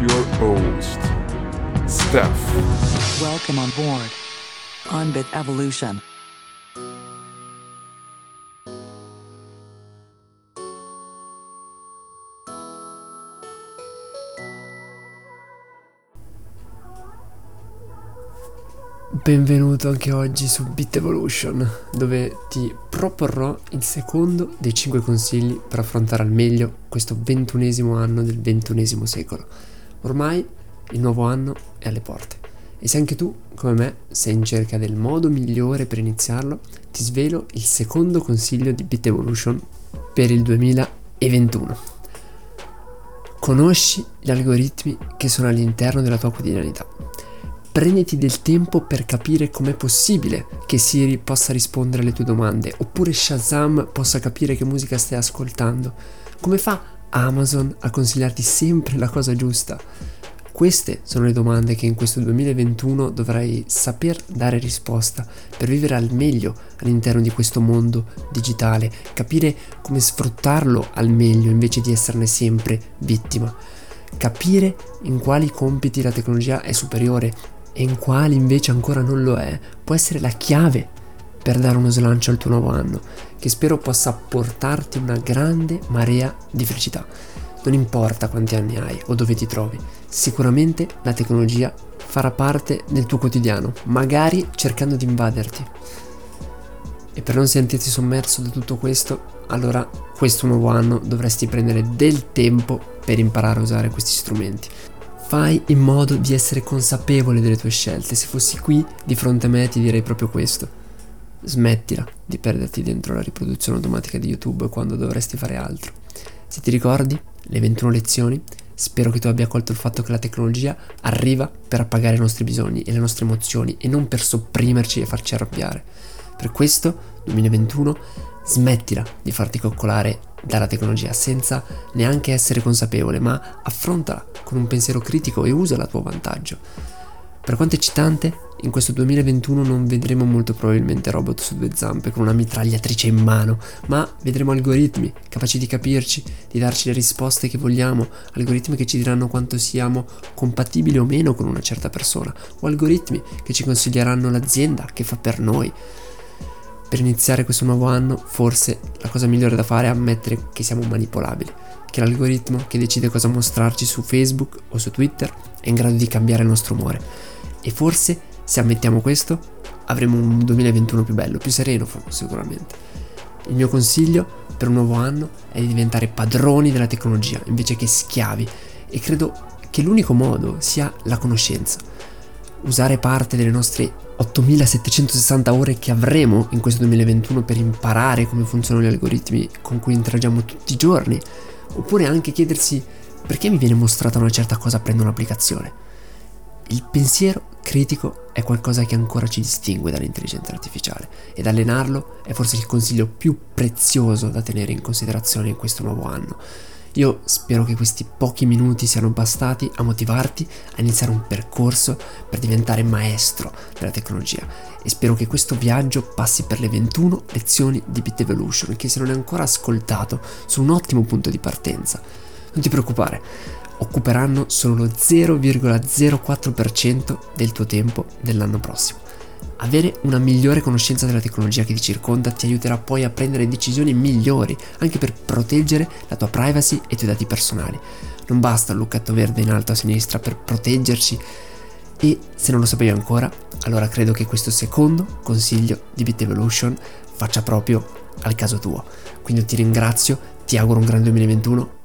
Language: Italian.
your host, Steph. Welcome on board Onbit Evolution. Benvenuto anche oggi su Bit Evolution, dove ti proporrò il secondo dei 5 consigli per affrontare al meglio questo ventunesimo anno del ventunesimo secolo. Ormai il nuovo anno è alle porte e se anche tu, come me, sei in cerca del modo migliore per iniziarlo, ti svelo il secondo consiglio di Bit Evolution per il 2021. Conosci gli algoritmi che sono all'interno della tua quotidianità prenditi del tempo per capire com'è possibile che Siri possa rispondere alle tue domande, oppure Shazam possa capire che musica stai ascoltando. Come fa Amazon a consigliarti sempre la cosa giusta? Queste sono le domande che in questo 2021 dovrai saper dare risposta per vivere al meglio all'interno di questo mondo digitale, capire come sfruttarlo al meglio invece di esserne sempre vittima capire in quali compiti la tecnologia è superiore e in quali invece ancora non lo è, può essere la chiave per dare uno slancio al tuo nuovo anno, che spero possa portarti una grande marea di felicità. Non importa quanti anni hai o dove ti trovi, sicuramente la tecnologia farà parte del tuo quotidiano, magari cercando di invaderti. E per non sentirti sommerso da tutto questo, allora questo nuovo anno dovresti prendere del tempo per imparare a usare questi strumenti. Fai in modo di essere consapevole delle tue scelte. Se fossi qui di fronte a me ti direi proprio questo. Smettila di perderti dentro la riproduzione automatica di YouTube quando dovresti fare altro. Se ti ricordi le 21 lezioni, spero che tu abbia colto il fatto che la tecnologia arriva per appagare i nostri bisogni e le nostre emozioni e non per sopprimerci e farci arrabbiare. Per questo, 2021, smettila di farti coccolare dalla tecnologia senza neanche essere consapevole, ma affrontala con un pensiero critico e usala a tuo vantaggio. Per quanto eccitante, in questo 2021 non vedremo molto probabilmente robot su due zampe con una mitragliatrice in mano, ma vedremo algoritmi capaci di capirci, di darci le risposte che vogliamo, algoritmi che ci diranno quanto siamo compatibili o meno con una certa persona, o algoritmi che ci consiglieranno l'azienda che fa per noi per iniziare questo nuovo anno forse la cosa migliore da fare è ammettere che siamo manipolabili, che l'algoritmo che decide cosa mostrarci su Facebook o su Twitter è in grado di cambiare il nostro umore. E forse se ammettiamo questo avremo un 2021 più bello, più sereno sicuramente. Il mio consiglio per un nuovo anno è di diventare padroni della tecnologia invece che schiavi e credo che l'unico modo sia la conoscenza. Usare parte delle nostre 8760 ore che avremo in questo 2021 per imparare come funzionano gli algoritmi con cui interagiamo tutti i giorni, oppure anche chiedersi perché mi viene mostrata una certa cosa prendo un'applicazione. Il pensiero critico è qualcosa che ancora ci distingue dall'intelligenza artificiale. Ed allenarlo è forse il consiglio più prezioso da tenere in considerazione in questo nuovo anno. Io spero che questi pochi minuti siano bastati a motivarti a iniziare un percorso per diventare maestro della tecnologia. E spero che questo viaggio passi per le 21 lezioni di Bit Evolution che se non hai ancora ascoltato sono un ottimo punto di partenza. Non ti preoccupare, occuperanno solo lo 0,04% del tuo tempo dell'anno prossimo. Avere una migliore conoscenza della tecnologia che ti circonda ti aiuterà poi a prendere decisioni migliori, anche per proteggere la tua privacy e i tuoi dati personali. Non basta il lucchetto verde in alto a sinistra per proteggerci e se non lo sapevi ancora, allora credo che questo secondo consiglio di Bit Evolution faccia proprio al caso tuo. Quindi ti ringrazio, ti auguro un grande 2021